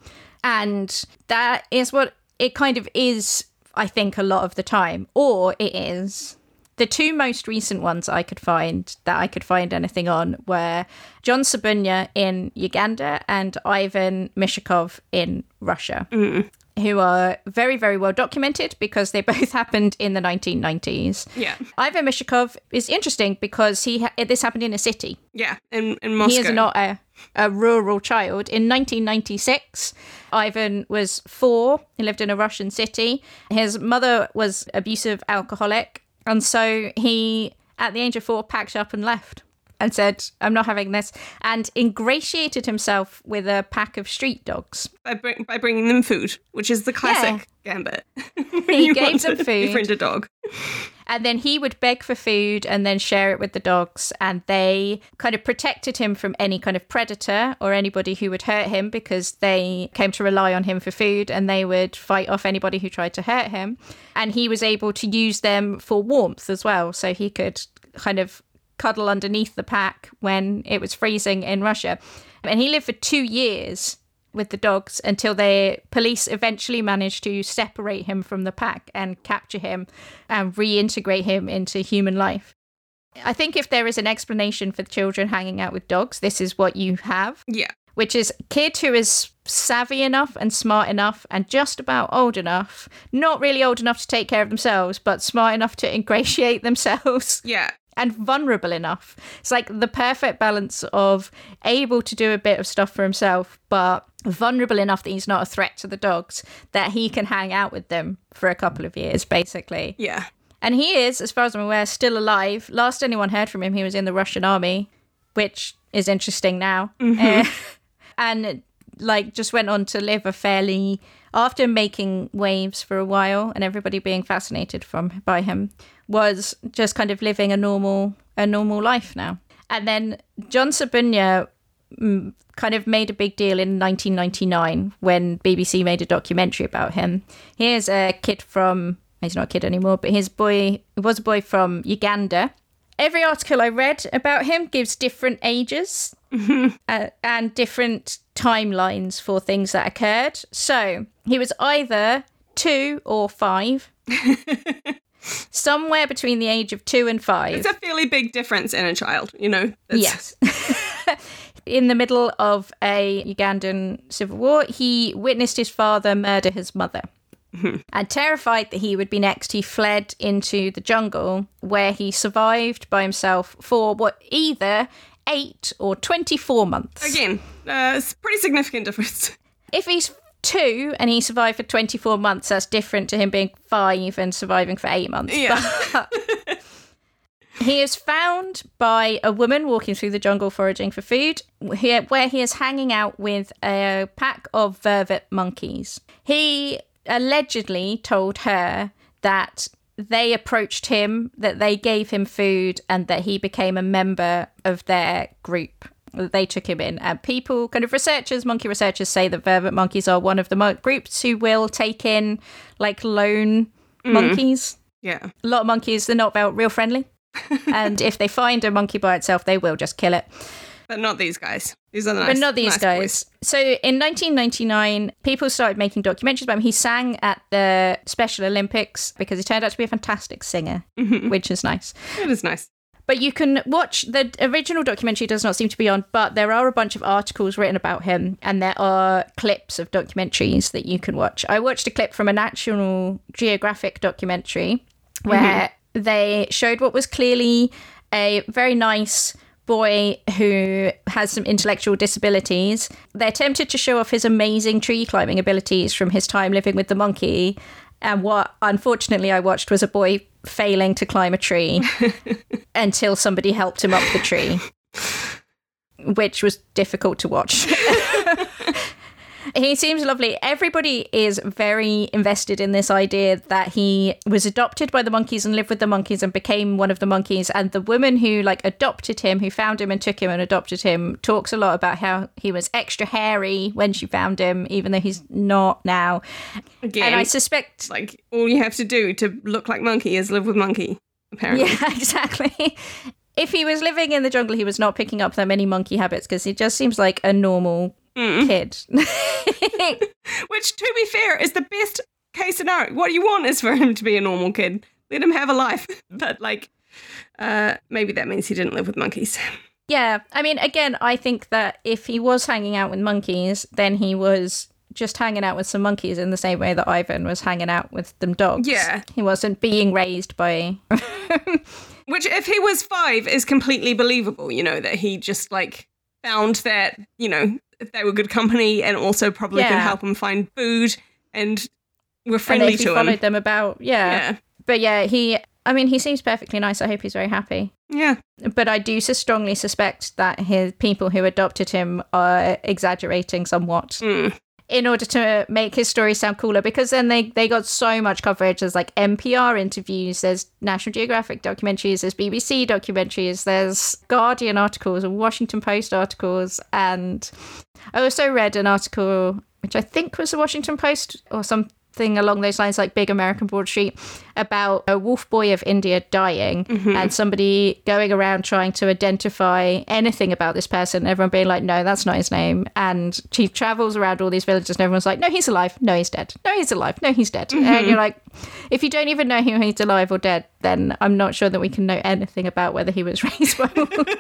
And that is what it kind of is, I think, a lot of the time. Or it is. The two most recent ones I could find that I could find anything on were John Ssebunya in Uganda and Ivan Mishukov in Russia, mm. Who are very, very well documented because they [laughs] both happened in the 1990s. Yeah. Ivan Mishukov is interesting because he ha- this happened in a city. Yeah. In in Moscow. He is not a, a rural child. In 1996, Ivan was four. He lived in a Russian city. His mother was abusive alcoholic. And so he, at the age of four, packed up and left and said, I'm not having this, and ingratiated himself with a pack of street dogs. by, bring, by bringing them food, which is the classic gambit. [laughs] He gave them food. Befriend a dog. And then he would beg for food and then share it with the dogs. And they kind of protected him from any kind of predator or anybody who would hurt him because they came to rely on him for food and they would fight off anybody who tried to hurt him. And he was able to use them for warmth as well. So he could kind of cuddle underneath the pack when it was freezing in Russia. And he lived for two years with the dogs until the police eventually managed to separate him from the pack and capture him and reintegrate him into human life. I think if there is an explanation for children hanging out with dogs, this is what you have, Yeah. which is kid who is savvy enough and smart enough and just about old enough, not really old enough to take care of themselves, but smart enough to ingratiate [laughs] themselves Yeah. And vulnerable enough. It's like the perfect balance of able to do a bit of stuff for himself, but vulnerable enough that he's not a threat to the dogs, that he can hang out with them for a couple of years, basically. Yeah. And he is, as far as I'm aware, still alive. Last anyone heard from him, he was in the Russian army, which is interesting now. Uh, [laughs] and like just went on to live a fairly after making waves for a while and everybody being fascinated from by him was just kind of living a normal a normal life now. And then John Ssebunya mm, kind of made a big deal in 1999 when BBC made a documentary about him. Here's a kid from he's not a kid anymore, but his boy was a boy from Uganda. Every article I read about him gives different ages [laughs] uh, and different timelines for things that occurred. So he was either two or five, [laughs] somewhere between the age of two and five. It's a fairly big difference in a child, you know? It's- Yes. [laughs] In the middle of a Ugandan civil war, he witnessed his father murder his mother. And terrified that he would be next, he fled into the jungle where he survived by himself for what either eight or 24 months. Again, uh, it's a pretty significant difference. [laughs] If he's two and he survived for 24 months, that's different to him being five and surviving for eight months. Yeah. [laughs] He is found by a woman walking through the jungle foraging for food, he- where he is hanging out with a pack of vervet monkeys. He allegedly told her that they approached him, that they gave him food, and that he became a member of their group. They took him in. And people, kind of researchers, monkey researchers, say that vervet monkeys are one of the mo- groups who will take in like lone mm. monkeys. Yeah. A lot of monkeys, they're not real friendly. [laughs] and if they find a monkey by itself, they will just kill it. But not these guys. These are the nice, but not these nice guys. boys. So in 1999, people started making documentaries about him. He sang at the Special Olympics because he turned out to be a fantastic singer, [laughs] which is nice. It is nice. But you can watch the original documentary does not seem to be on, but there are a bunch of articles written about him and there are clips of documentaries that you can watch. I watched a clip from a National Geographic documentary mm-hmm. where they showed what was clearly a very nice boy who has some intellectual disabilities. They attempted to show off his amazing tree climbing abilities from his time living with the monkey. And what unfortunately I watched was a boy failing to climb a tree [laughs] until somebody helped him up the tree, which was difficult to watch. He seems lovely. Everybody is very invested in this idea that he was adopted by the monkeys and lived with the monkeys and became one of the monkeys. And the woman who like adopted him, who found him and took him and adopted him, talks a lot about how he was extra hairy when she found him, even though he's not now. Again, And I suspect like all you have to do to look like monkey is live with monkey. Apparently. Yeah, [laughs] exactly. If he was living in the jungle, he was not picking up that many monkey habits because he just seems like a normal kid. [laughs] Which, to be fair, is the best case scenario. What you want is for him to be a normal kid. Let him have a life. [laughs] But like, uh, maybe that means he didn't live with monkeys. yeah, I mean, again, I think that if he was hanging out with monkeys, then he was just hanging out with some monkeys in the same way that Ivan was hanging out with them dogs. Yeah. He wasn't being raised by. [laughs] Which, if he was five, is completely believable. You know that he just like found that you know they were good company and also probably could help him find food and were and friendly if he to followed him. them about. Yeah. Yeah. But yeah, he. I mean, he seems perfectly nice. I hope he's very happy. Yeah. but I do sus- strongly suspect that his people who adopted him are exaggerating somewhat Mm. In order to make his story sound cooler. Because then they they got so much coverage. There's like NPR interviews, there's National Geographic documentaries, there's BBC documentaries, there's Guardian articles and Washington Post articles, and I also read an article which I think was the Washington Post or something along those lines, like Big American Broadsheet, about a wolf boy of India dying mm-hmm. and somebody going around trying to identify anything about this person. Everyone being like, no, that's not his name. And she travels around all these villages and everyone's like, no, he's alive. No, he's dead. No, he's alive. No, he's dead. And mm-hmm. you're like, if you don't even know who he's alive or dead, then I'm not sure that we can know anything about whether he was [laughs] raised by wolves. [laughs]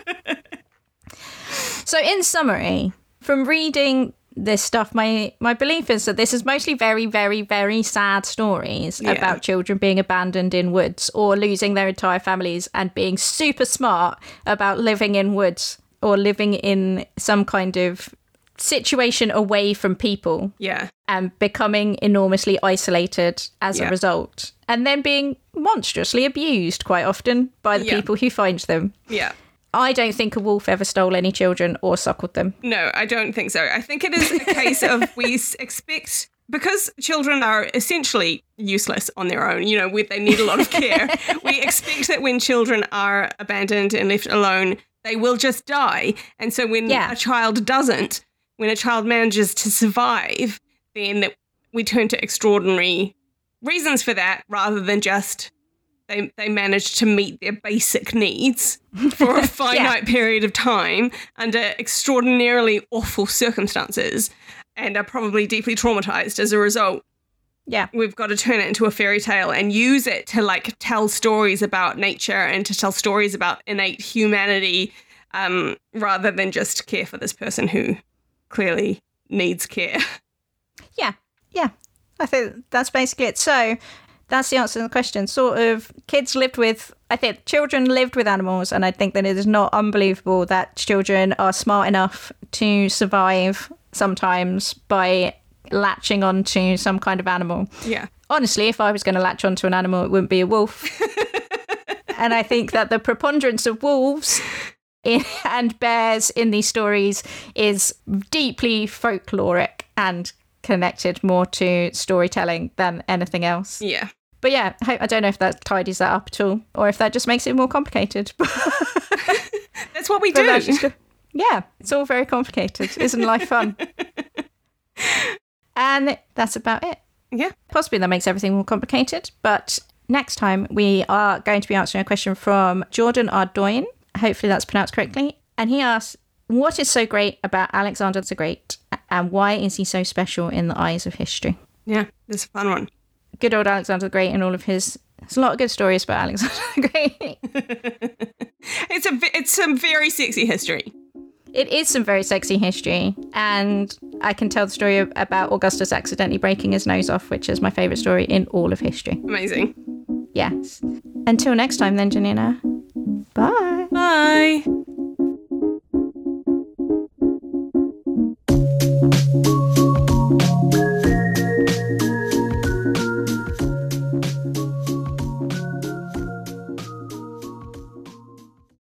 So, in summary, from reading this stuff, my my belief is that this is mostly very, very, very sad stories Yeah. about children being abandoned in woods or losing their entire families and being super smart about living in woods or living in some kind of situation away from people Yeah. and becoming enormously isolated as Yeah. a result, and then being monstrously abused quite often by the Yeah. people who find them. Yeah. I don't think a wolf ever stole any children or suckled them. No, I don't think so. I think it is a case of we [laughs] expect because children are essentially useless on their own. You know, we, they need a lot of care. [laughs] we expect that when children are abandoned and left alone, they will just die. And so when Yeah. a child doesn't, when a child manages to survive, then we turn to extraordinary reasons for that rather than just they they managed to meet their basic needs [laughs] for a finite period of time under extraordinarily awful circumstances and are probably deeply traumatized as a result. Yeah. We've got to turn it into a fairy tale and use it to like tell stories about nature and to tell stories about innate humanity um, rather than just care for this person who clearly needs care. [laughs] Yeah, yeah. I think that's basically it. So that's the answer to the question. Sort of kids lived with, I think children lived with animals, and I think that it is not unbelievable that children are smart enough to survive sometimes by latching onto some kind of animal. Yeah. Honestly, if I was going to latch onto an animal, it wouldn't be a wolf. [laughs] and I think that the preponderance of wolves in, and bears in these stories is deeply folkloric and connected more to storytelling than anything else. Yeah. But yeah, I don't know if that tidies that up at all, or if that just makes it more complicated. [laughs] That's what we But do. just- yeah, it's all very complicated. Isn't life fun? [laughs] and that's about it. Yeah. Possibly that makes everything more complicated, but next time we are going to be answering a question from Jordan Ardoin. Hopefully that's pronounced correctly. And he asks, What is so great about Alexander the Great and why is he so special in the eyes of history? Yeah, is a fun one. Good old Alexander the Great and all of his. There's a lot of good stories about Alexander the Great. [laughs] It's a it's some very sexy history. It is some very sexy history, and I can tell the story about Augustus accidentally breaking his nose off, which is my favourite story in all of history. Amazing. Yes. Until next time, then, Janina. Bye. Bye. Thank you.